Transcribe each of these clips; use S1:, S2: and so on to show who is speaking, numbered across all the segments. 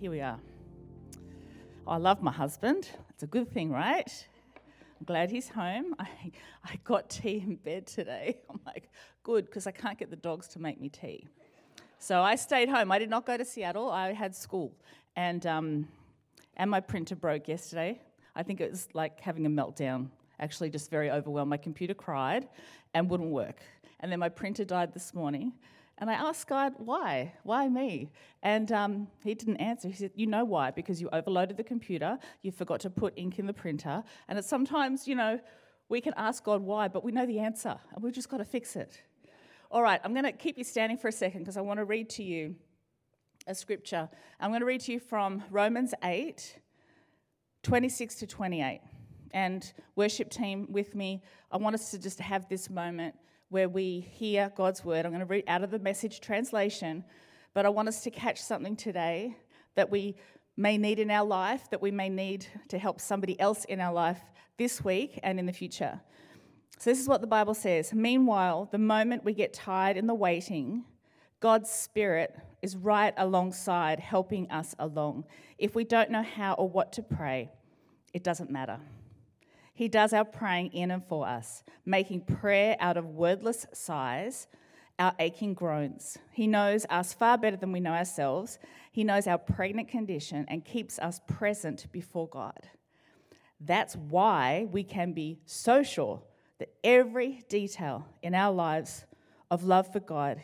S1: Here we are. Oh, I love my husband. It's a good thing, right? I'm glad he's home. I, I got tea in bed today. I'm like, good, because I can't get the dogs to make me tea. So I stayed home. I did not go to Seattle. I had school. And, um, and my printer broke yesterday. I think it was like having a meltdown, actually, just very overwhelmed. My computer cried and wouldn't work. And then my printer died this morning. And I asked God, why? Why me? And um, he didn't answer. He said, You know why? Because you overloaded the computer, you forgot to put ink in the printer. And it's sometimes, you know, we can ask God why, but we know the answer, and we've just got to fix it. All right, I'm going to keep you standing for a second because I want to read to you a scripture. I'm going to read to you from Romans 8, 26 to 28. And worship team with me, I want us to just have this moment where we hear God's word. I'm going to read out of the message translation, but I want us to catch something today that we may need in our life, that we may need to help somebody else in our life this week and in the future. So, this is what the Bible says. Meanwhile, the moment we get tired in the waiting, God's Spirit is right alongside, helping us along. If we don't know how or what to pray, it doesn't matter. He does our praying in and for us, making prayer out of wordless sighs, our aching groans. He knows us far better than we know ourselves. He knows our pregnant condition and keeps us present before God. That's why we can be so sure that every detail in our lives of love for God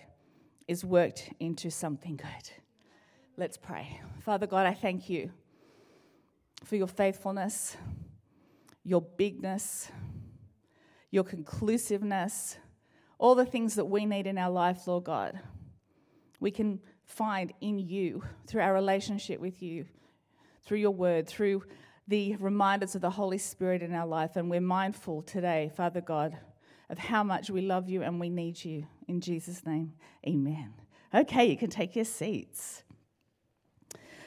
S1: is worked into something good. Let's pray. Father God, I thank you for your faithfulness your bigness, your conclusiveness, all the things that we need in our life, Lord God, we can find in you through our relationship with you, through your word, through the reminders of the Holy Spirit in our life. And we're mindful today, Father God, of how much we love you and we need you. In Jesus' name, amen. Okay, you can take your seats.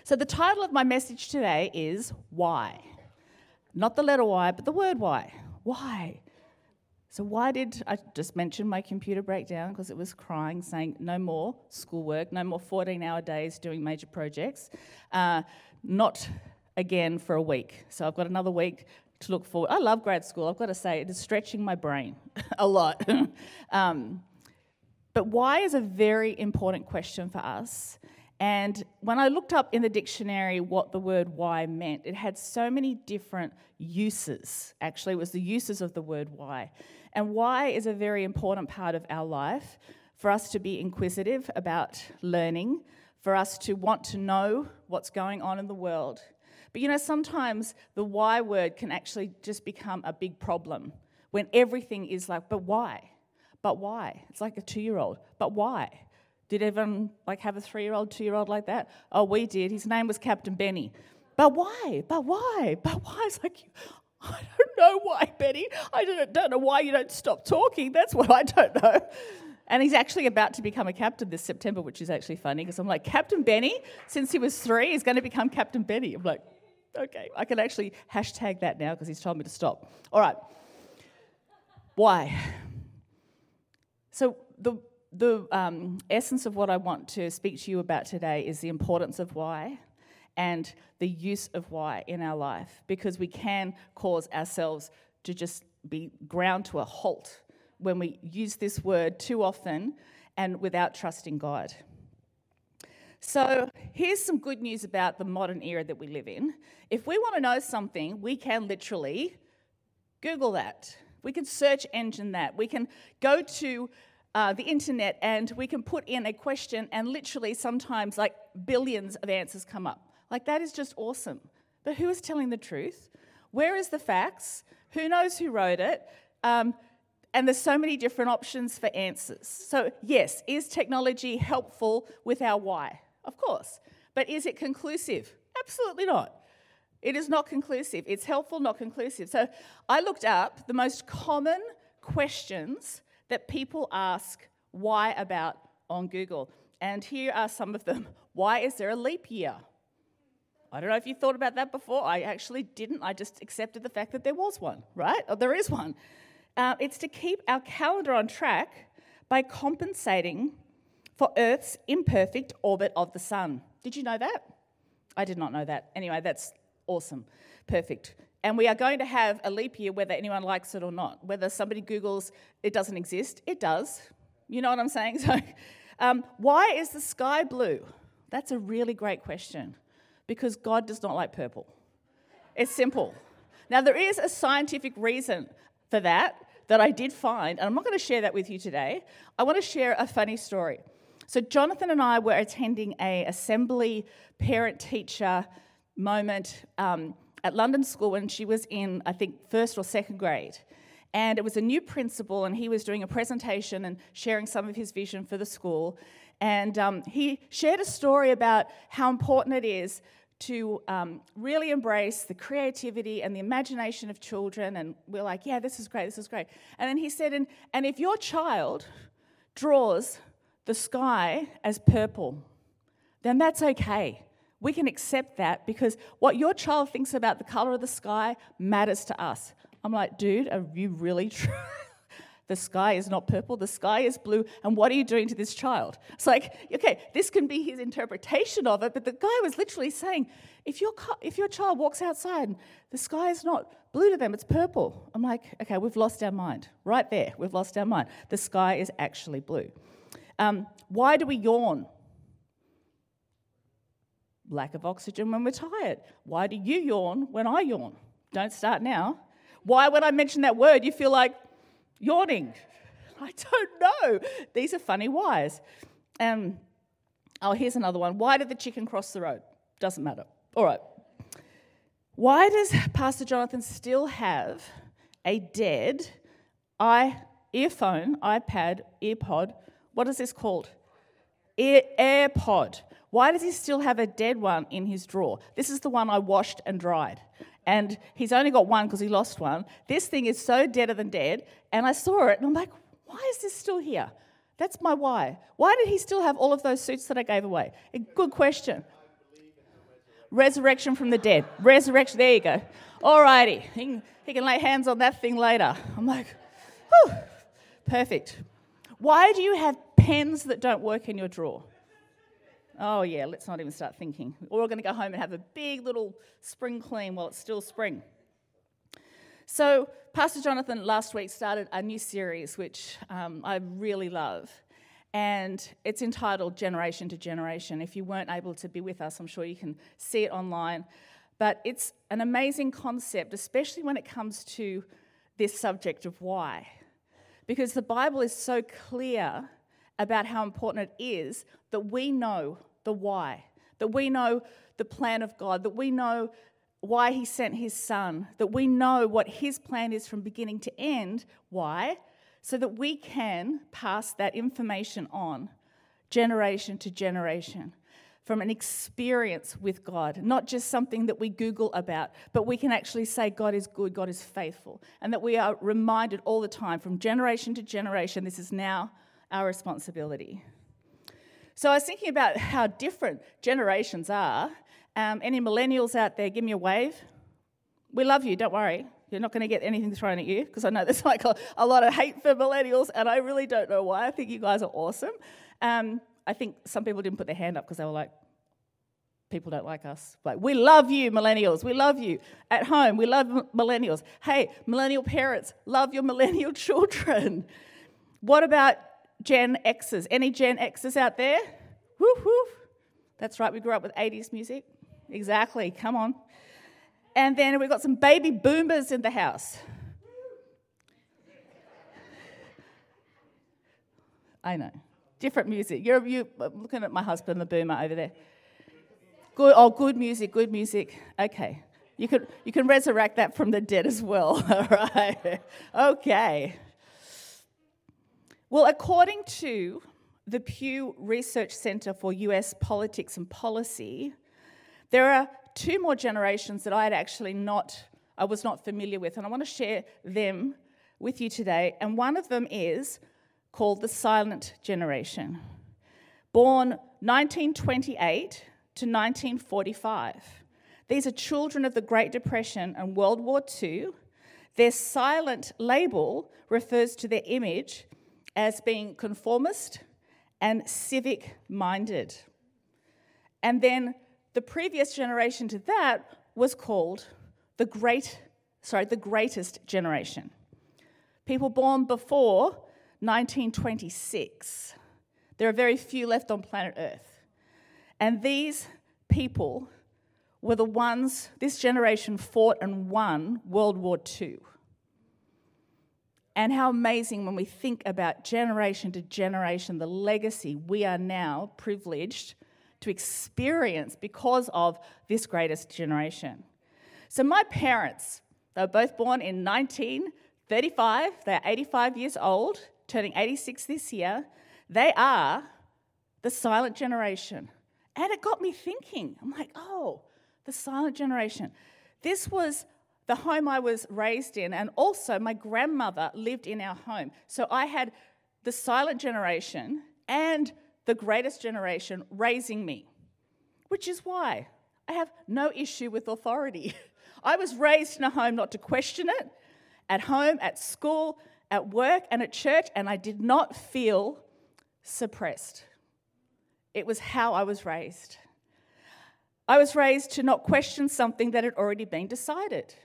S1: So, the title of my message today is Why? Not the letter Y, but the word Y. Why? So, why did I just mention my computer breakdown? Because it was crying, saying no more schoolwork, no more 14 hour days doing major projects. Uh, not again for a week. So, I've got another week to look forward. I love grad school, I've got to say, it is stretching my brain a lot. um, but why is a very important question for us. And when I looked up in the dictionary what the word why meant, it had so many different uses. Actually, it was the uses of the word why. And why is a very important part of our life for us to be inquisitive about learning, for us to want to know what's going on in the world. But you know, sometimes the why word can actually just become a big problem when everything is like, but why? But why? It's like a two year old, but why? Did everyone like have a three-year-old, two-year-old like that? Oh, we did. His name was Captain Benny. But why? But why? But why? It's like, I don't know why, Benny. I don't, don't know why you don't stop talking. That's what I don't know. And he's actually about to become a captain this September, which is actually funny because I'm like, Captain Benny, since he was three, is going to become Captain Benny. I'm like, okay, I can actually hashtag that now because he's told me to stop. All right. Why? So the the um, essence of what I want to speak to you about today is the importance of why and the use of why in our life because we can cause ourselves to just be ground to a halt when we use this word too often and without trusting God. So, here's some good news about the modern era that we live in. If we want to know something, we can literally Google that. We can search engine that. We can go to uh, the internet and we can put in a question and literally sometimes like billions of answers come up. Like that is just awesome. But who is telling the truth? Where is the facts? Who knows who wrote it? Um, and there's so many different options for answers. So, yes, is technology helpful with our why? Of course. But is it conclusive? Absolutely not. It is not conclusive. It's helpful, not conclusive. So, I looked up the most common questions that people ask why about on Google. And here are some of them. Why is there a leap year? I don't know if you thought about that before. I actually didn't. I just accepted the fact that there was one, right? Or there is one. Uh, it's to keep our calendar on track by compensating for Earth's imperfect orbit of the sun. Did you know that? I did not know that. Anyway, that's awesome. Perfect. And we are going to have a leap year whether anyone likes it or not. Whether somebody Googles it doesn't exist, it does. You know what I'm saying? So, um, why is the sky blue? That's a really great question. Because God does not like purple. It's simple. Now, there is a scientific reason for that that I did find, and I'm not going to share that with you today. I want to share a funny story. So, Jonathan and I were attending a assembly parent teacher moment um, at London School when she was in, I think, first or second grade. And it was a new principal, and he was doing a presentation and sharing some of his vision for the school. And um, he shared a story about how important it is to um, really embrace the creativity and the imagination of children. And we're like, yeah, this is great, this is great. And then he said, and, and if your child draws the sky as purple, then that's okay. We can accept that because what your child thinks about the color of the sky matters to us. I'm like, dude, are you really true? the sky is not purple, the sky is blue, and what are you doing to this child? It's like, okay, this can be his interpretation of it, but the guy was literally saying, if your, if your child walks outside, the sky is not blue to them, it's purple. I'm like, okay, we've lost our mind. Right there, we've lost our mind. The sky is actually blue. Um, why do we yawn? Lack of oxygen when we're tired. Why do you yawn when I yawn? Don't start now. Why, when I mention that word, you feel like yawning? I don't know. These are funny whys. Um, oh, here's another one. Why did the chicken cross the road? Doesn't matter. All right. Why does Pastor Jonathan still have a dead i earphone, iPad, earpod what is this called? Air, AirPod. Why does he still have a dead one in his drawer? This is the one I washed and dried. And he's only got one because he lost one. This thing is so deader than dead. And I saw it and I'm like, why is this still here? That's my why. Why did he still have all of those suits that I gave away? A good question. Resurrection from the dead. Resurrection. There you go. Alrighty. He can, he can lay hands on that thing later. I'm like, whew, perfect. Why do you have pens that don't work in your drawer? Oh, yeah, let's not even start thinking. We're all going to go home and have a big little spring clean while it's still spring. So, Pastor Jonathan last week started a new series which um, I really love. And it's entitled Generation to Generation. If you weren't able to be with us, I'm sure you can see it online. But it's an amazing concept, especially when it comes to this subject of why because the Bible is so clear about how important it is that we know the why, that we know the plan of God, that we know why He sent His Son, that we know what His plan is from beginning to end. Why? So that we can pass that information on generation to generation from an experience with God, not just something that we Google about, but we can actually say God is good, God is faithful, and that we are reminded all the time from generation to generation this is now our responsibility. So I was thinking about how different generations are. Um, any millennials out there, give me a wave. We love you, don't worry. You're not going to get anything thrown at you because I know there's like a, a, lot of hate for millennials, and I really don't know why. I think you guys are awesome. Um, I think some people didn't put their hand up because they were like, people don't like us. Like, we love you, millennials. We love you. At home, we love millennials. Hey, millennial parents, love your millennial children. What about Gen X's? Any Gen X's out there? Woof, woof. That's right, we grew up with 80s music. Exactly, come on. And then we've got some baby boomers in the house. I know. Different music. You're, you looking at my husband, the boomer over there. Good. Oh, good music. Good music. Okay. You can you can resurrect that from the dead as well. All right. Okay. Well, according to the Pew Research Center for U.S. Politics and Policy, there are two more generations that I had actually not I was not familiar with, and I want to share them with you today. And one of them is called the silent generation. Born 1928 to 1945. These are children of the Great Depression and World War II. Their silent label refers to their image as being conformist and civic minded. And then the previous generation to that was called the great, sorry, the greatest generation. People born before 1926. There are very few left on planet Earth. And these people were the ones, this generation fought and won World War II. And how amazing when we think about generation to generation, the legacy we are now privileged to experience because of this greatest generation. So, my parents, they were both born in 1935, they're 85 years old, turning 86 this year. They are the silent generation. And it got me thinking. I'm like, oh, the silent generation. This was the home I was raised in, and also my grandmother lived in our home. So I had the silent generation and the greatest generation raising me, which is why I have no issue with authority. I was raised in a home not to question it, at home, at school, at work, and at church, and I did not feel suppressed. It was how I was raised. I was raised to not question something that had already been decided.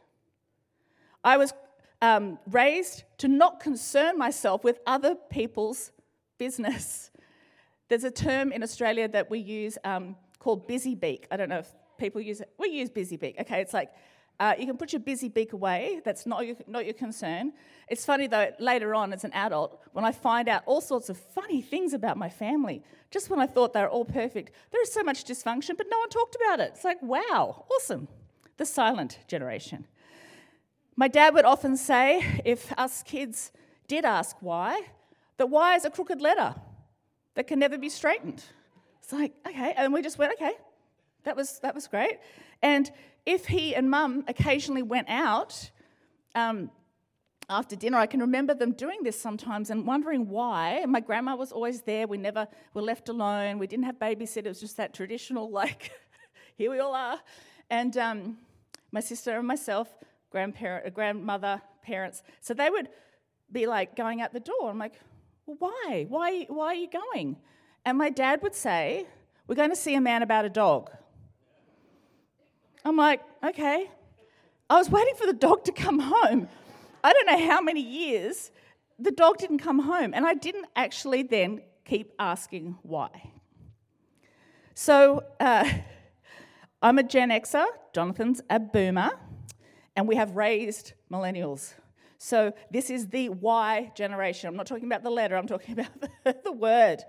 S1: I was um, raised to not concern myself with other people's business. There's a term in Australia that we use um, called busy beak. I don't know if people use it. We use busy beak. Okay, it's like uh, you can put your busy beak away. That's not your, not your concern. It's funny though, later on as an adult, when I find out all sorts of funny things about my family, just when I thought they were all perfect, there is so much dysfunction, but no one talked about it. It's like, wow, awesome. The silent generation. My dad would often say, if us kids did ask why, that why is a crooked letter that can never be straightened. It's like, okay, and we just went, okay, that was that was great. And if he and mum occasionally went out um, after dinner, I can remember them doing this sometimes and wondering why. My grandma was always there. We never were left alone. We didn't have babysitters. It was just that traditional, like, here we all are. And um, my sister and myself, grandparent, grandmother, parents. So they would be like going out the door. I'm like, well, why? Why, why are you going? And my dad would say, We're going to see a man about a dog. I'm like, okay. I was waiting for the dog to come home. I don't know how many years the dog didn't come home. And I didn't actually then keep asking why. So uh, I'm a Gen Xer, Jonathan's a boomer, and we have raised millennials. So this is the Y generation. I'm not talking about the letter, I'm talking about the, the word.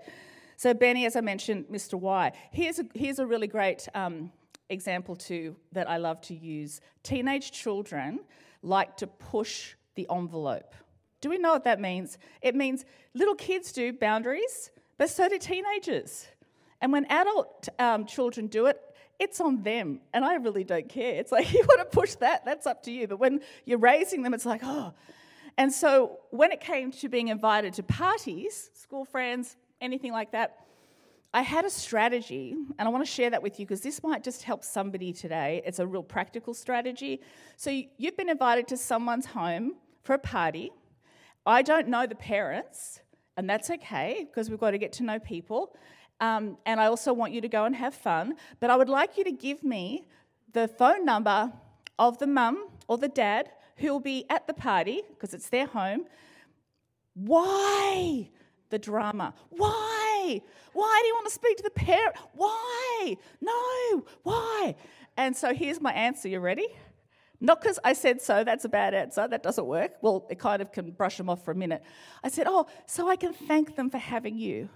S1: So, Benny, as I mentioned, Mr. Y. Here's a, here's a really great um, example too that I love to use. Teenage children like to push the envelope. Do we know what that means? It means little kids do boundaries, but so do teenagers. And when adult um, children do it, it's on them. And I really don't care. It's like, you want to push that, that's up to you. But when you're raising them, it's like, oh. And so when it came to being invited to parties, school friends, anything like that, I had a strategy, and I want to share that with you because this might just help somebody today. It's a real practical strategy. So, you've been invited to someone's home for a party. I don't know the parents, and that's okay because we've got to get to know people. Um, and I also want you to go and have fun. But I would like you to give me the phone number of the mum or the dad who will be at the party because it's their home. Why the drama? Why? Why? do you want to speak to the parent? Why? No, why? And so here's my answer. You ready? Not because I said so, that's a bad answer, that doesn't work. Well, it kind of can brush them off for a minute. I said, Oh, so I can thank them for having you.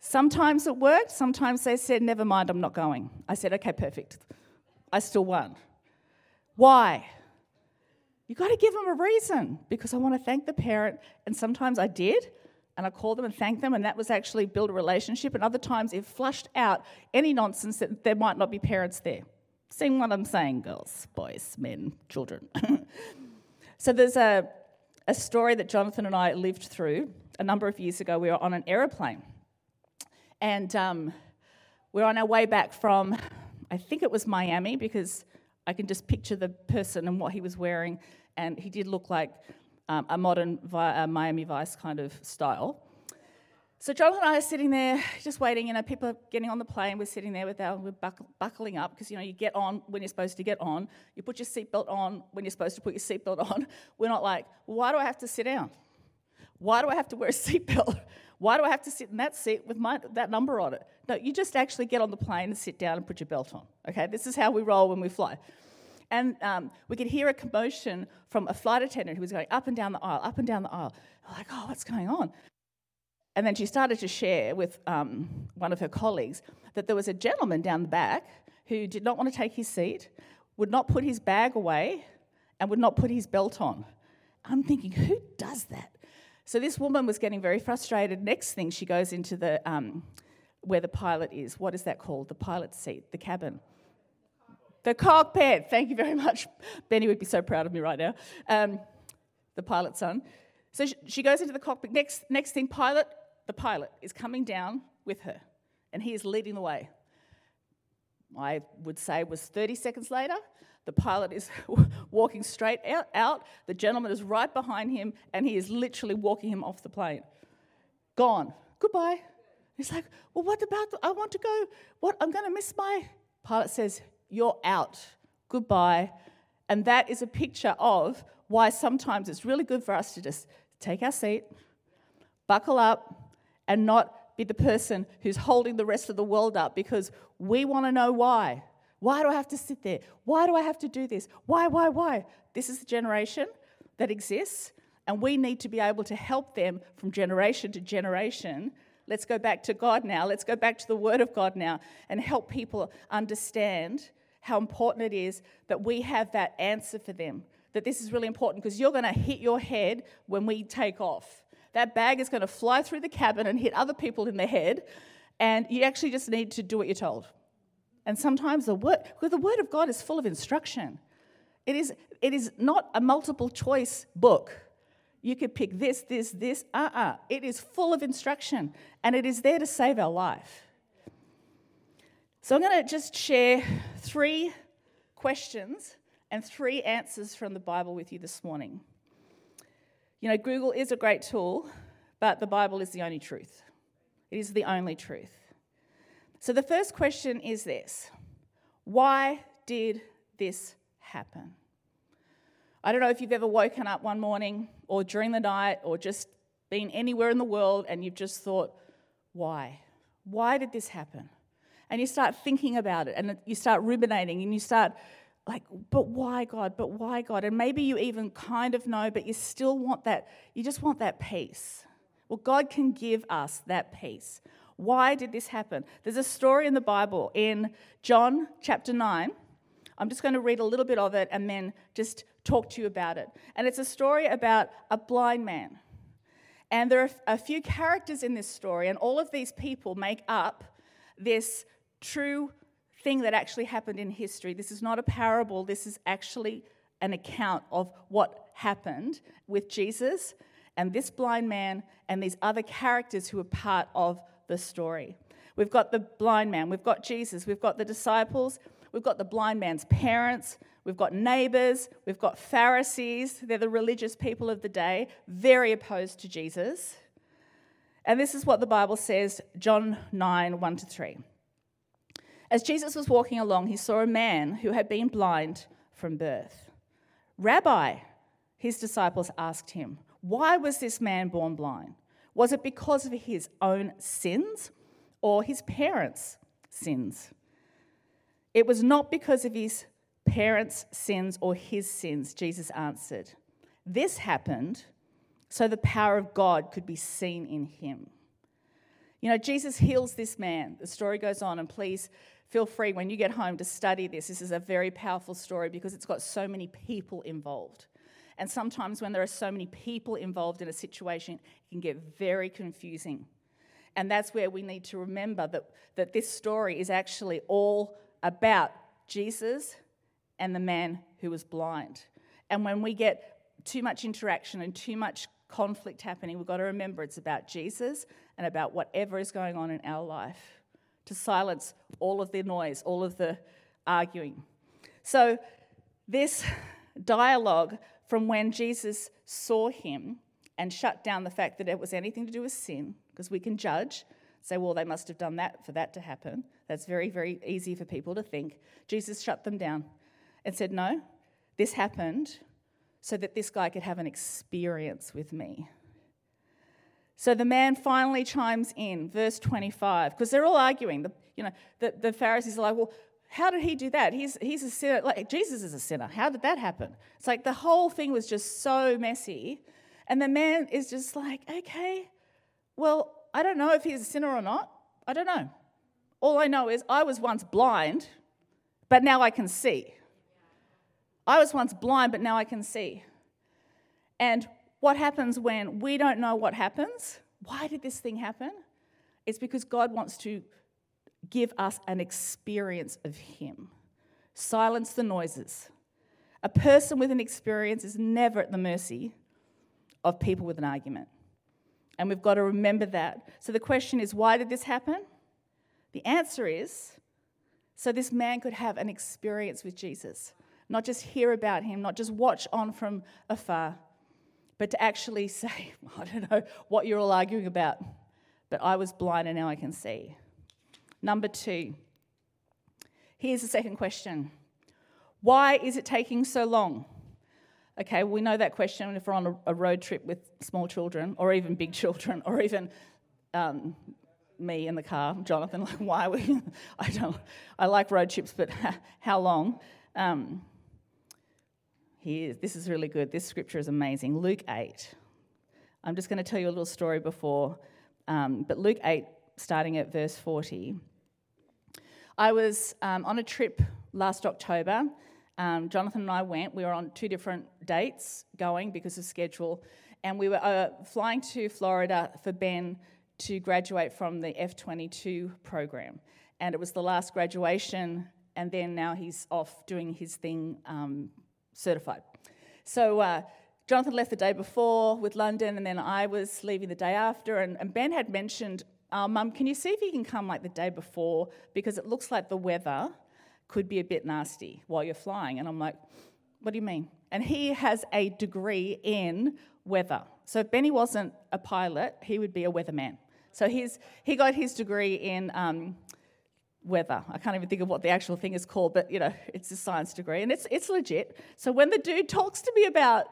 S1: Sometimes it worked, sometimes they said, Never mind, I'm not going. I said, Okay, perfect. I still won. Why? You've got to give them a reason because I want to thank the parent, and sometimes I did, and I called them and thanked them, and that was actually build a relationship. And other times it flushed out any nonsense that there might not be parents there. Seeing what I'm saying, girls, boys, men, children. so there's a, a story that Jonathan and I lived through a number of years ago. We were on an aeroplane, and um, we're on our way back from, I think it was Miami, because I can just picture the person and what he was wearing, and he did look like um, a modern Vi- uh, Miami Vice kind of style. So Jonathan and I are sitting there, just waiting. You know, people are getting on the plane. We're sitting there with our, we're buckle, buckling up because you know you get on when you're supposed to get on. You put your seatbelt on when you're supposed to put your seatbelt on. We're not like, why do I have to sit down? Why do I have to wear a seatbelt? Why do I have to sit in that seat with my, that number on it? No, you just actually get on the plane and sit down and put your belt on. Okay, this is how we roll when we fly. And um, we could hear a commotion from a flight attendant who was going up and down the aisle, up and down the aisle. We're like, oh, what's going on? And then she started to share with um, one of her colleagues that there was a gentleman down the back who did not want to take his seat, would not put his bag away, and would not put his belt on. I'm thinking, who does that? So this woman was getting very frustrated. Next thing, she goes into the um, where the pilot is. What is that called? The pilot seat, the cabin. The cockpit. Thank you very much. Benny would be so proud of me right now. Um, the pilot's son. So she goes into the cockpit. Next, next thing, pilot the pilot is coming down with her, and he is leading the way. I would say was 30 seconds later. The pilot is walking straight out, out. The gentleman is right behind him, and he is literally walking him off the plane. Gone. Goodbye. He's like, Well, what about? The, I want to go. What? I'm going to miss my. Pilot says, You're out. Goodbye. And that is a picture of why sometimes it's really good for us to just take our seat, buckle up, and not be the person who's holding the rest of the world up because we want to know why. Why do I have to sit there? Why do I have to do this? Why, why, why? This is the generation that exists, and we need to be able to help them from generation to generation. Let's go back to God now. Let's go back to the Word of God now and help people understand how important it is that we have that answer for them. That this is really important because you're going to hit your head when we take off that bag is going to fly through the cabin and hit other people in the head, and you actually just need to do what you're told. And sometimes the word, the word of God is full of instruction. It is, it is not a multiple choice book. You could pick this, this, this, uh uh-uh. uh. It is full of instruction, and it is there to save our life. So I'm going to just share three questions and three answers from the Bible with you this morning. You know, Google is a great tool, but the Bible is the only truth. It is the only truth. So the first question is this Why did this happen? I don't know if you've ever woken up one morning or during the night or just been anywhere in the world and you've just thought, Why? Why did this happen? And you start thinking about it and you start ruminating and you start like, but why God? But why God? And maybe you even kind of know, but you still want that, you just want that peace. Well, God can give us that peace. Why did this happen? There's a story in the Bible in John chapter 9. I'm just going to read a little bit of it and then just talk to you about it. And it's a story about a blind man. And there are a few characters in this story, and all of these people make up this true thing that actually happened in history. This is not a parable, this is actually an account of what happened with Jesus and this blind man and these other characters who are part of the story. We've got the blind man, we've got Jesus, we've got the disciples, we've got the blind man's parents, we've got neighbors, we've got Pharisees. They're the religious people of the day, very opposed to Jesus. And this is what the Bible says, John 9 1 to 3. As Jesus was walking along, he saw a man who had been blind from birth. Rabbi, his disciples asked him, why was this man born blind? Was it because of his own sins or his parents' sins? It was not because of his parents' sins or his sins, Jesus answered. This happened so the power of God could be seen in him. You know, Jesus heals this man. The story goes on, and please feel free when you get home to study this. This is a very powerful story because it's got so many people involved. And sometimes when there are so many people involved in a situation, it can get very confusing. And that's where we need to remember that, that this story is actually all about Jesus and the man who was blind. And when we get too much interaction and too much conflict happening, we've got to remember it's about Jesus and about whatever is going on in our life to silence all of the noise, all of the arguing. So, this dialogue from when Jesus saw him and shut down the fact that it was anything to do with sin, because we can judge, say, well, they must have done that for that to happen. That's very, very easy for people to think. Jesus shut them down and said, no, this happened so that this guy could have an experience with me. So the man finally chimes in, verse 25, because they're all arguing. The, you know, the, the Pharisees are like, well, how did he do that? He's, he's a sinner. Like, Jesus is a sinner. How did that happen? It's like the whole thing was just so messy. And the man is just like, okay, well, I don't know if he's a sinner or not. I don't know. All I know is I was once blind, but now I can see. I was once blind, but now I can see. And what happens when we don't know what happens? Why did this thing happen? It's because God wants to give us an experience of Him. Silence the noises. A person with an experience is never at the mercy of people with an argument. And we've got to remember that. So the question is why did this happen? The answer is so this man could have an experience with Jesus, not just hear about him, not just watch on from afar, but to actually say, I don't know what you're all arguing about, but I was blind and now I can see. Number two, here's the second question Why is it taking so long? Okay, we know that question if we're on a, road trip with small children, or even big children, or even um, me in the car, Jonathan. Like, why? We, I don't. I like road trips, but how long? Um, here, this is really good. This scripture is amazing. Luke 8. I'm just going to tell you a little story before, um, but Luke 8, starting at verse 40. I was um, on a trip last October. Um, Jonathan and I went. We were on two different dates going because of schedule, and we were uh, flying to Florida for Ben to graduate from the F22 program. And it was the last graduation, and then now he's off doing his thing um, certified. So uh, Jonathan left the day before with London, and then I was leaving the day after. And, and Ben had mentioned, oh, Mum, can you see if you can come like the day before? Because it looks like the weather could be a bit nasty while you're flying. And I'm like, what do you mean? And he has a degree in weather. So if Benny wasn't a pilot, he would be a weatherman. So he's, he got his degree in um, weather. I can't even think of what the actual thing is called, but you know, it's a science degree and it's, it's legit. So when the dude talks to me about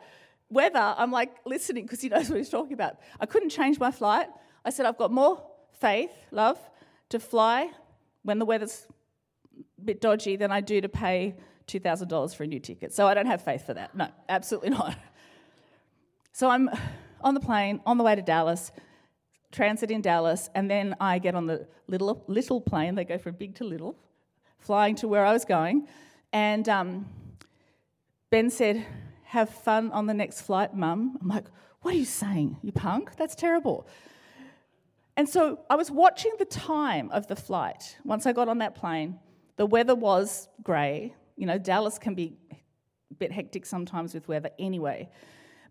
S1: weather, I'm like listening because he knows what he's talking about. I couldn't change my flight. I said, I've got more faith, love, to fly when the weather's a bit dodgy than I do to pay $2,000 for a new ticket. So I don't have faith for that. No, absolutely not. So I'm on the plane on the way to Dallas transit in Dallas, and then I get on the little, little plane, they go from big to little, flying to where I was going. And um, Ben said, Have fun on the next flight, mum. I'm like, What are you saying? You punk? That's terrible. And so I was watching the time of the flight. Once I got on that plane, the weather was grey. You know, Dallas can be a bit hectic sometimes with weather anyway.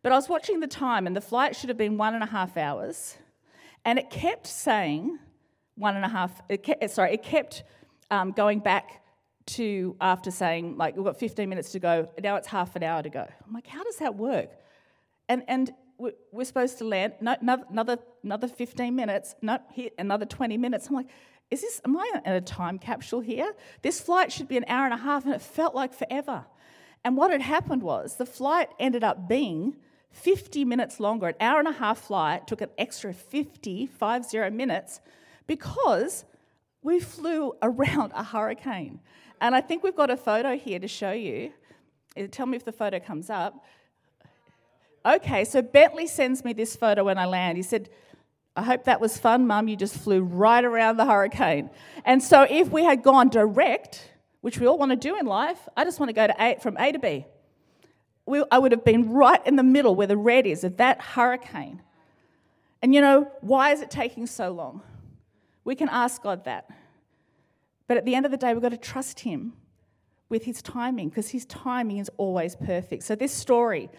S1: But I was watching the time, and the flight should have been one and a half hours. And it kept saying one and a half, it kept, sorry, it kept um, going back to after saying, like, we've got 15 minutes to go, now it's half an hour to go. I'm like, how does that work? And, and we're supposed to land, no, another, another 15 minutes, no, here, another 20 minutes. I'm like, is this, am I in a time capsule here? This flight should be an hour and a half, and it felt like forever. And what had happened was the flight ended up being 50 minutes longer. An hour and a half flight took an extra 50, 50 minutes because we flew around a hurricane. And I think we've got a photo here to show you. Uh, tell me if the photo comes up. Okay, so Bentley sends me this photo when I land. He said, I hope that was fun, Mum. You just flew right around the hurricane. And so if we had gone direct, which we all want to do in life, I just want to go to A, from A to B we, I would have been right in the middle where the red is of that hurricane. And you know, why is it taking so long? We can ask God that. But at the end of the day, we've got to trust Him with His timing because His timing is always perfect. So, this story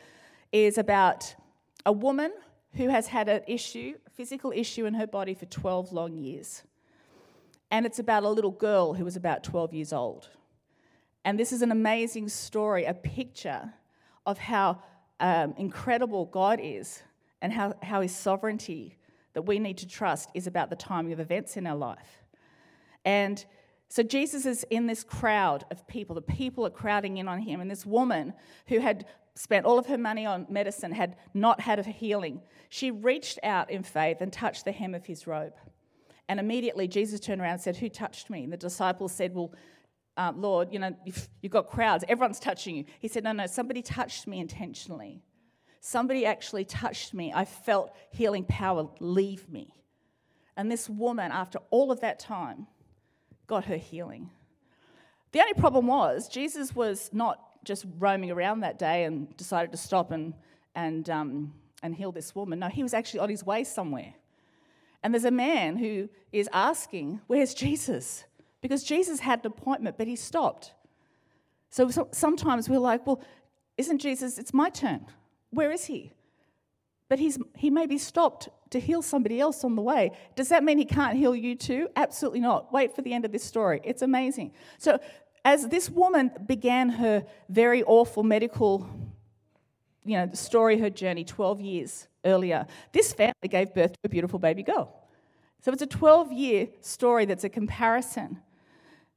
S1: is about a woman who has had an issue, a physical issue in her body for 12 long years. And it's about a little girl who was about 12 years old. And this is an amazing story, a picture of how um, incredible God is and how, how his sovereignty that we need to trust is about the timing of events in our life. And so Jesus is in this crowd of people. The people are crowding in on him. And this woman who had spent all of her money on medicine had not had a healing. She reached out in faith and touched the hem of his robe. And immediately Jesus turned around and said, Who touched me? And the disciples said, Well, uh, Lord, you know, you've, you've got crowds, everyone's touching you. He said, No, no, somebody touched me intentionally. Somebody actually touched me. I felt healing power leave me. And this woman, after all of that time, got her healing. The only problem was, Jesus was not just roaming around that day and decided to stop and, and, um, and heal this woman. No, he was actually on his way somewhere. And there's a man who is asking, Where's Jesus? Because Jesus had an appointment, but he stopped. So, so sometimes we're like, Well, isn't Jesus, it's my turn. Where is he? But he's, he may be stopped to heal somebody else on the way. Does that mean he can't heal you too? Absolutely not. Wait for the end of this story. It's amazing. So, as this woman began her very awful medical you know, story, her journey 12 years earlier, this family gave birth to a beautiful baby girl. So it's a 12 year story that's a comparison.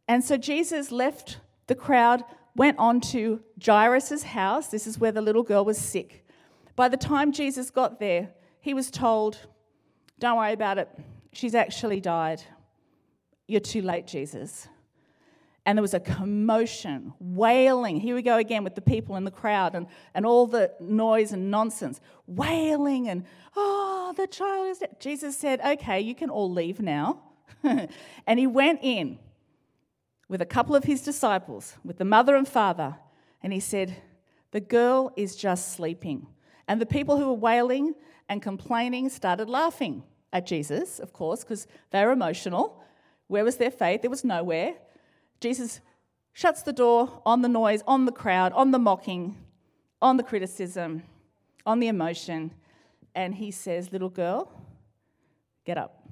S1: And so Jesus left the crowd, went on to Jairus' house. This is where the little girl was sick. By the time Jesus got there, he was told, Don't worry about it. She's actually died. You're too late, Jesus and there was a commotion, wailing. Here we go again with the people in the crowd and, and all the noise and nonsense, wailing and, oh, the child is dead. Jesus said, okay, you can all leave now. and he went in with a couple of his disciples, with the mother and father, and he said, the girl is just sleeping. And the people who were wailing and complaining started laughing at Jesus, of course, because they were emotional. Where was their faith? There was nowhere. Jesus shuts the door on the noise, on the crowd, on the mocking, on the criticism, on the emotion, and he says, Little girl, get up.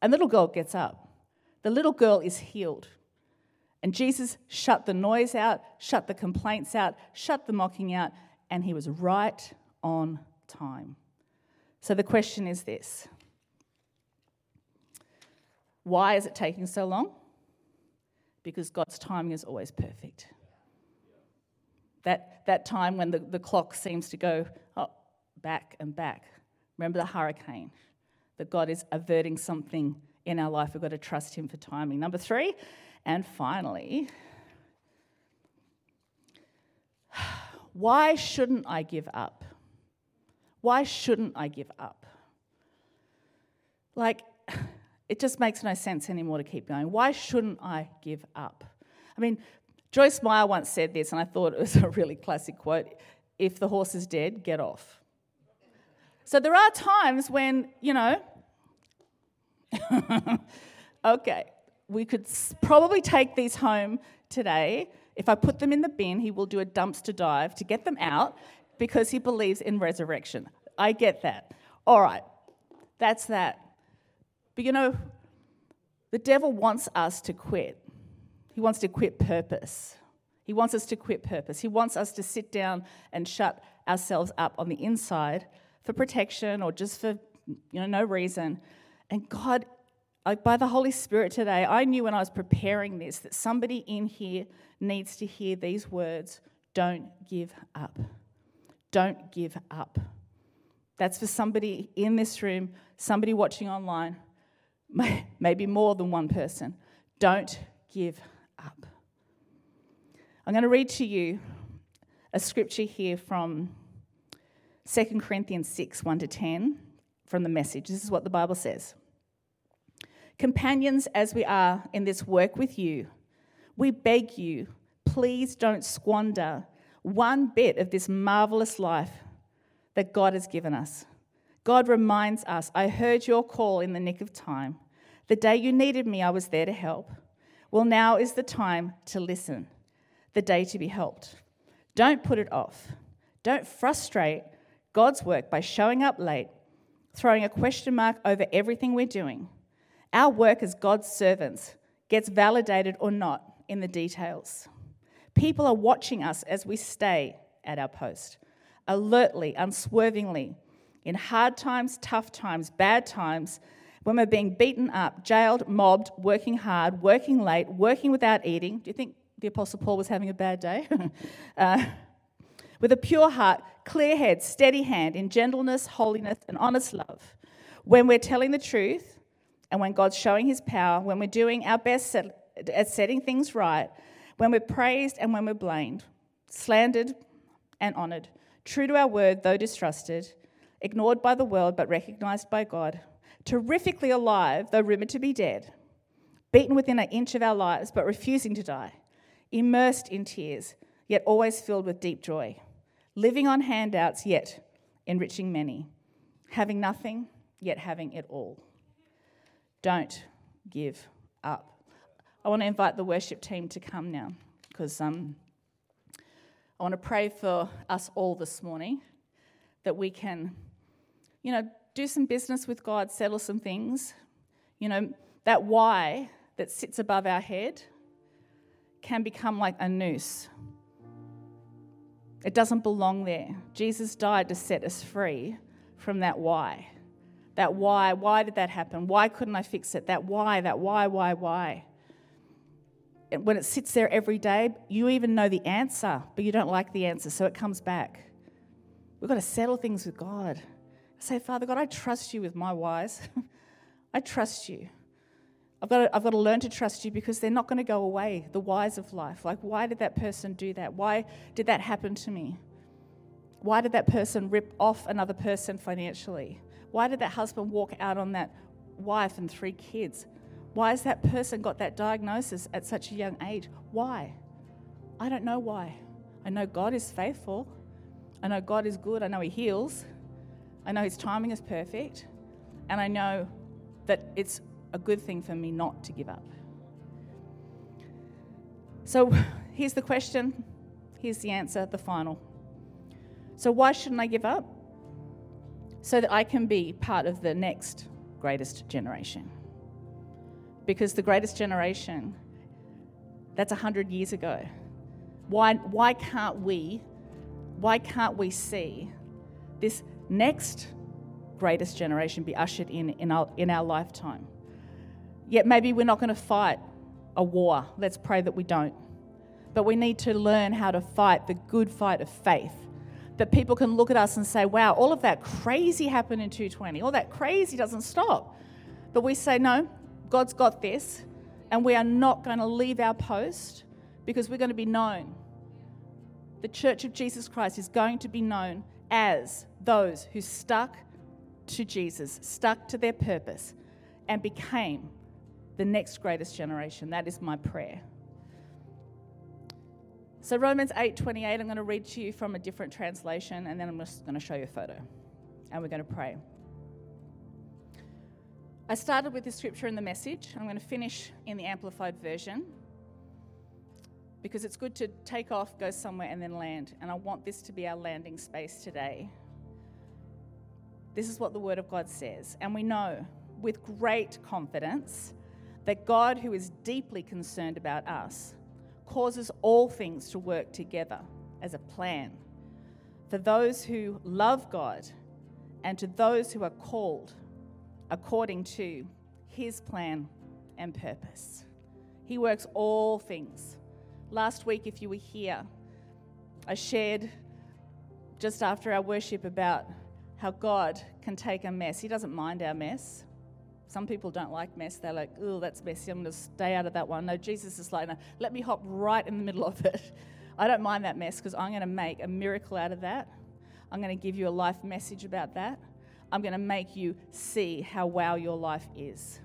S1: And little girl gets up. The little girl is healed. And Jesus shut the noise out, shut the complaints out, shut the mocking out, and he was right on time. So the question is this Why is it taking so long? because God's timing is always perfect. That, that time when the, the clock seems to go oh, back and back. Remember the hurricane, that God is averting something in our life. We've got to trust Him for timing. Number three, and finally, why shouldn't I give up? Why shouldn't I give up? Like, it just makes no sense anymore to keep going. Why shouldn't I give up? I mean, Joyce Meyer once said this, and I thought it was a really classic quote if the horse is dead, get off. So there are times when, you know, okay, we could probably take these home today. If I put them in the bin, he will do a dumpster dive to get them out because he believes in resurrection. I get that. All right, that's that. But you know, the devil wants us to quit. He wants to quit purpose. He wants us to quit purpose. He wants us to sit down and shut ourselves up on the inside for protection or just for you know no reason. And God, like by the Holy Spirit today, I knew when I was preparing this that somebody in here needs to hear these words, don't give up. Don't give up. That's for somebody in this room, somebody watching online maybe more than one person. Don't give up. I'm going to read to you a scripture here from 2 Corinthians 6 1 to 10 from the message. This is what the Bible says Companions, as we are in this work with you, we beg you, please don't squander one bit of this marvelous life that God has given us. God reminds us, I heard your call in the nick of time. The day you needed me, I was there to help. Well, now is the time to listen, the day to be helped. Don't put it off. Don't frustrate God's work by showing up late, throwing a question mark over everything we're doing. Our work as God's servants gets validated or not in the details. People are watching us as we stay at our post, alertly, unswervingly, In hard times, tough times, bad times, when we're being beaten up, jailed, mobbed, working hard, working late, working without eating. Do you think the Apostle Paul was having a bad day? uh, with a pure heart, clear head, steady hand, in gentleness, holiness, and honest love. When we're telling the truth and when God's showing his power, when we're doing our best at setting things right, when we're praised and when we're blamed, slandered and honored, true to our word, though distrusted, ignored by the world but recognized by God, terrifically alive, though rumored to be dead, beaten within an inch of our lives but refusing to die, immersed in tears, yet always filled with deep joy, living on handouts, yet enriching many, having nothing, yet having it all. Don't give up. I want to invite the worship team to come now because um, I want to pray for us all this morning that we can, you know, do some business with God, settle some things. You know, that why that sits above our head can become like a noose. It doesn't belong there. Jesus died to set us free from that why. That why, why did that happen? Why couldn't I fix it? That why, that why, why, why. And when it sits there every day, you even know the answer, but you don't like the answer, so it comes back. We've got to settle things with God. Say, Father God, I trust you with my whys. I trust you. I've got, to, I've got to learn to trust you because they're not going to go away, the whys of life. Like, why did that person do that? Why did that happen to me? Why did that person rip off another person financially? Why did that husband walk out on that wife and three kids? Why has that person got that diagnosis at such a young age? Why? I don't know why. I know God is faithful. I know God is good. I know He heals. I know His timing is perfect, and I know that it's a good thing for me not to give up. So here's the question, here's the answer, the final. So, why shouldn't I give up? So that I can be part of the next greatest generation. Because the greatest generation, that's 100 years ago. Why, why can't we, why can't we see this next greatest generation be ushered in in our, in our lifetime. Yet maybe we're not going to fight a war. Let's pray that we don't. But we need to learn how to fight the good fight of faith. That people can look at us and say, wow, all of that crazy happened in 220. All that crazy doesn't stop. But we say, no, God's got this. And we are not going to leave our post because we're going to be known. The Church of Jesus Christ is going to be known as those who stuck to Jesus, stuck to their purpose, and became the next greatest generation. That is my prayer. So Romans 8:28 I'm going to read to you from a different translation and then I'm just going to show you a photo and we're going to pray. I started with the scripture in the message. I'm going to finish in the amplified version because it's good to take off, go somewhere, and then land. And I want this to be our landing space today. This is what the Word of God says. And we know with great confidence that God, who is deeply concerned about us, causes all things to work together as a plan for those who love God and to those who are called according to his plan and purpose. He works all things Last week, if you were here, I shared just after our worship about how God can take a mess. He doesn't mind our mess. Some people don't like mess. They're like, oh, that's messy. I'm going to stay out of that one. No, Jesus is like, no, let me hop right in the middle of it. I don't mind that mess because I'm going to make a miracle out of that. I'm going to give you a life message about that. I'm going to make you see how wow your life is.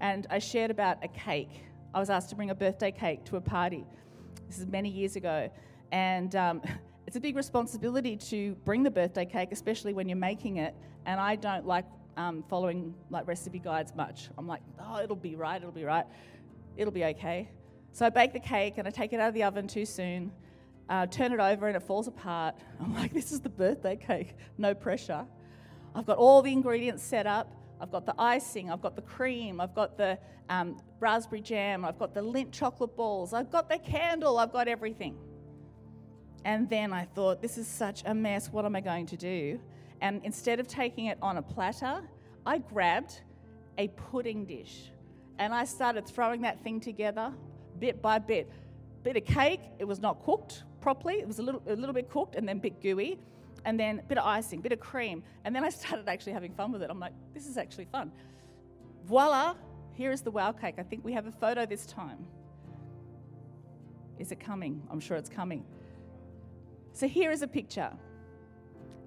S1: And I shared about a cake. I was asked to bring a birthday cake to a party. This is many years ago. And um, it's a big responsibility to bring the birthday cake, especially when you're making it. And I don't like um, following like recipe guides much. I'm like, oh, it'll be right, it'll be right, it'll be okay. So I bake the cake and I take it out of the oven too soon, uh, turn it over and it falls apart. I'm like, this is the birthday cake, no pressure. I've got all the ingredients set up. I've got the icing, I've got the cream, I've got the um, raspberry jam, I've got the Lindt chocolate balls, I've got the candle, I've got everything. And then I thought, this is such a mess, what am I going to do? And instead of taking it on a platter, I grabbed a pudding dish and I started throwing that thing together bit by bit. Bit of cake, it was not cooked properly, it was a little, a little bit cooked and then a bit gooey, and then a bit of icing, bit of cream. And then I started actually having fun with it. I'm like, this is actually fun. Voila, here is the wow cake. I think we have a photo this time. Is it coming? I'm sure it's coming. So here is a picture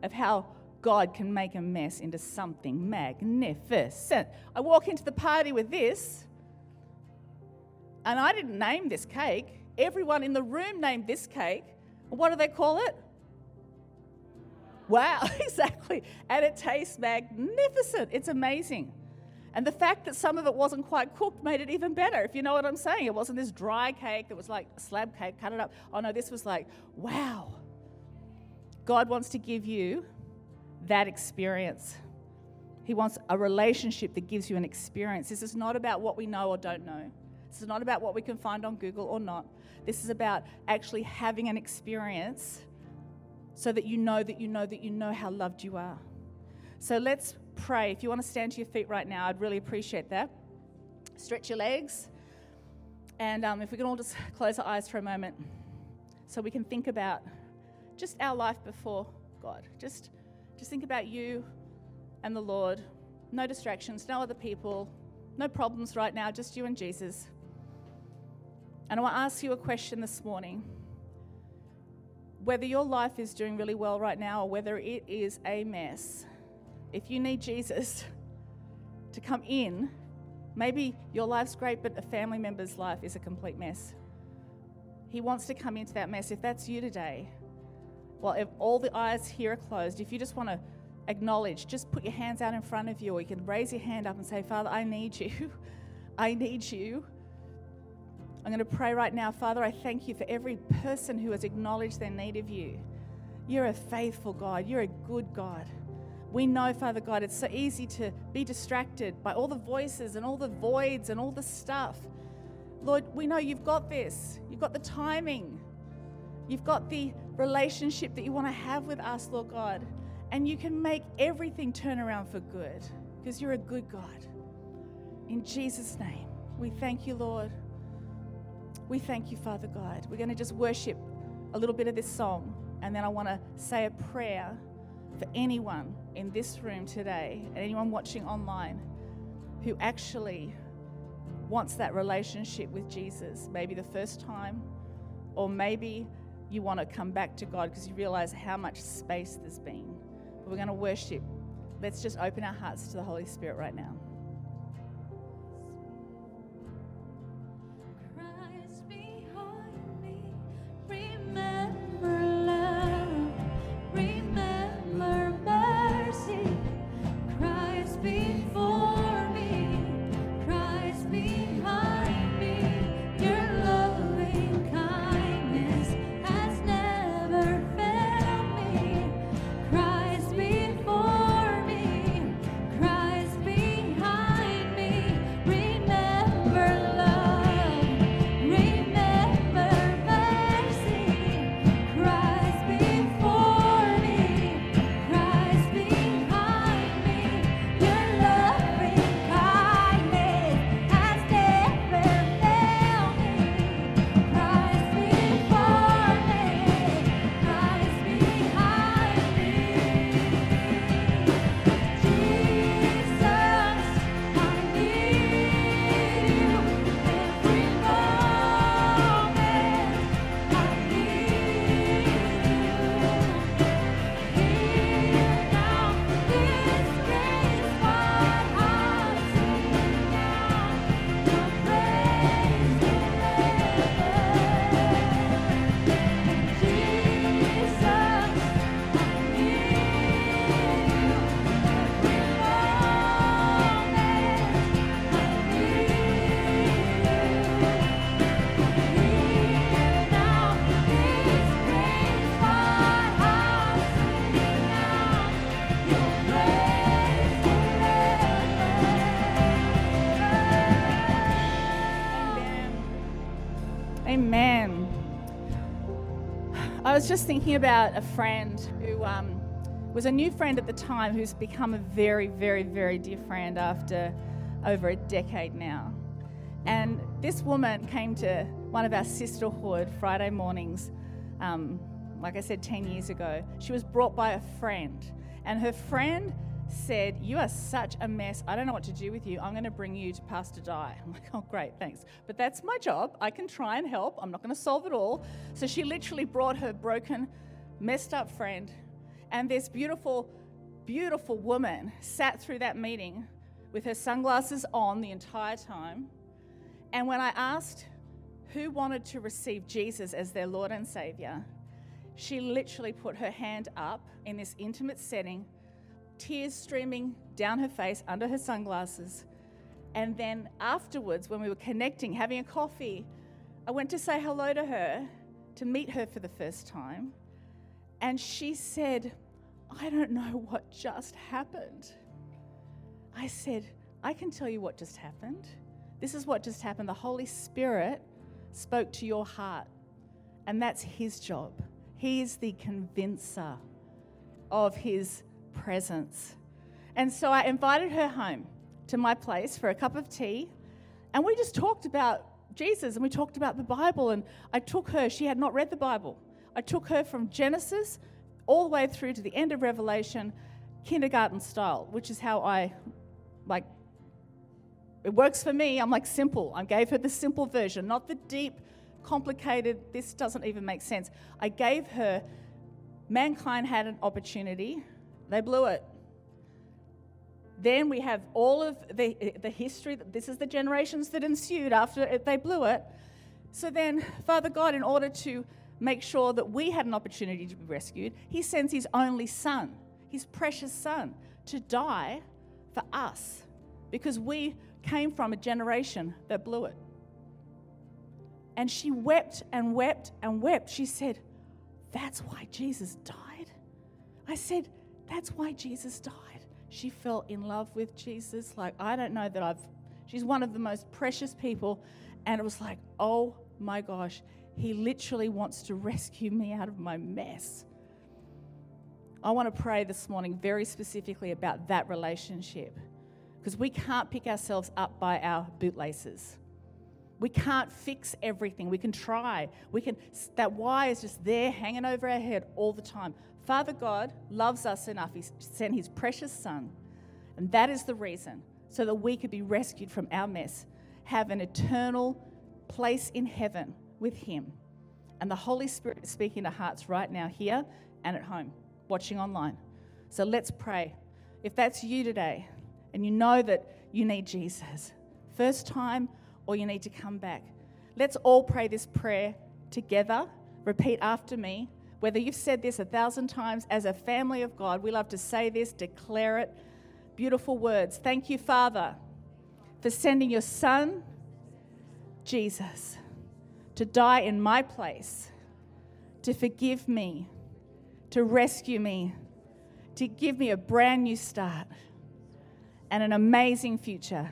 S1: of how God can make a mess into something magnificent. I walk into the party with this, and I didn't name this cake. Everyone in the room named this cake. What do they call it? Wow, exactly. And it tastes magnificent. It's amazing. And the fact that some of it wasn't quite cooked made it even better, if you know what I'm saying. It wasn't this dry cake that was like slab cake, cut it up. Oh no, this was like, wow. God wants to give you that experience. He wants a relationship that gives you an experience. This is not about what we know or don't know. This is not about what we can find on Google or not. This is about actually having an experience so that you know that you know that you know how loved you are. So let's pray. If you want to stand to your feet right now, I'd really appreciate that. Stretch your legs. And um, if we can all just close our eyes for a moment so we can think about just our life before God. Just just think about you and the Lord. No distractions, no other people, no problems right now, just you and Jesus. And I want to ask you a question this morning. Whether your life is doing really well right now or whether it is a mess, if you need Jesus to come in, maybe your life's great, but a family member's life is a complete mess. He wants to come into that mess. If that's you today, well, if all the eyes here are closed, if you just want to acknowledge, just put your hands out in front of you, or you can raise your hand up and say, Father, I need you. I need you. I'm going to pray right now. Father, I thank you for every person who has acknowledged their need of you. You're a faithful God. You're a good God. We know, Father God, it's so easy to be distracted by all the voices and all the voids and all the stuff. Lord, we know you've got this. You've got the timing. You've got the relationship that you want to have with us, Lord God. And you can make everything turn around for good because you're a good God. In Jesus' name, we thank you, Lord. We thank you, Father God. We're going to just worship a little bit of this song, and then I want to say a prayer for anyone in this room today and anyone watching online who actually wants that relationship with Jesus, maybe the first time, or maybe you want to come back to God because you realize how much space there's been. But we're going to worship. Let's just open our hearts to the Holy Spirit right now. Was just thinking about a friend who um, was a new friend at the time who's become a very, very, very dear friend after over a decade now. And this woman came to one of our sisterhood Friday mornings, um, like I said, 10 years ago. She was brought by a friend, and her friend said, You are such a mess. I don't know what to do with you. I'm going to bring you to Pastor Di. I'm like, Oh, great, thanks. But that's my job. I can try and help. I'm not going to solve it all. So she literally brought her broken, messed up friend and this beautiful, beautiful woman sat through that meeting with her sunglasses on the entire time. And when I asked who wanted to receive Jesus as their Lord and Savior, she literally put her hand up in this intimate setting, tears streaming down her face under her sunglasses. And then afterwards, when we were connecting, having a coffee, I went to say hello to her, to meet her for the first time. And she said, I don't know what just happened. I said, I can tell you what just happened. This is what just happened. The Holy Spirit spoke to your heart, and that's His job. He is the convincer of His presence. And so I invited her home to my place for a cup of tea, and we just talked about Jesus and we talked about the Bible. And I took her, she had not read the Bible. I took her from Genesis all the way through to the end of Revelation, kindergarten style, which is how I like. It works for me. I'm like simple. I gave her the simple version, not the deep, complicated, this doesn't even make sense. I gave her, mankind had an opportunity, they blew it. Then we have all of the, the history, this is the generations that ensued after they blew it. So then, Father God, in order to make sure that we had an opportunity to be rescued, he sends his only son, his precious son, to die for us because we came from a generation that blew it. And she wept and wept and wept. She said, That's why Jesus died. I said, That's why Jesus died. She fell in love with Jesus. Like, I don't know that I've, she's one of the most precious people. And it was like, Oh my gosh, he literally wants to rescue me out of my mess. I want to pray this morning very specifically about that relationship because we can't pick ourselves up by our bootlaces. We can't fix everything. We can try. We can that why is just there hanging over our head all the time. Father God loves us enough. He sent his precious son. And that is the reason so that we could be rescued from our mess, have an eternal place in heaven with Him. And the Holy Spirit is speaking to hearts right now, here and at home, watching online. So let's pray. If that's you today and you know that you need Jesus, first time or you need to come back, let's all pray this prayer together. Repeat after me. Whether you've said this a thousand times, as a family of God, we love to say this, declare it. Beautiful words. Thank you, Father, for sending your Son, Jesus to die in my place, to forgive me, to rescue me, to give me a brand new start and an amazing future.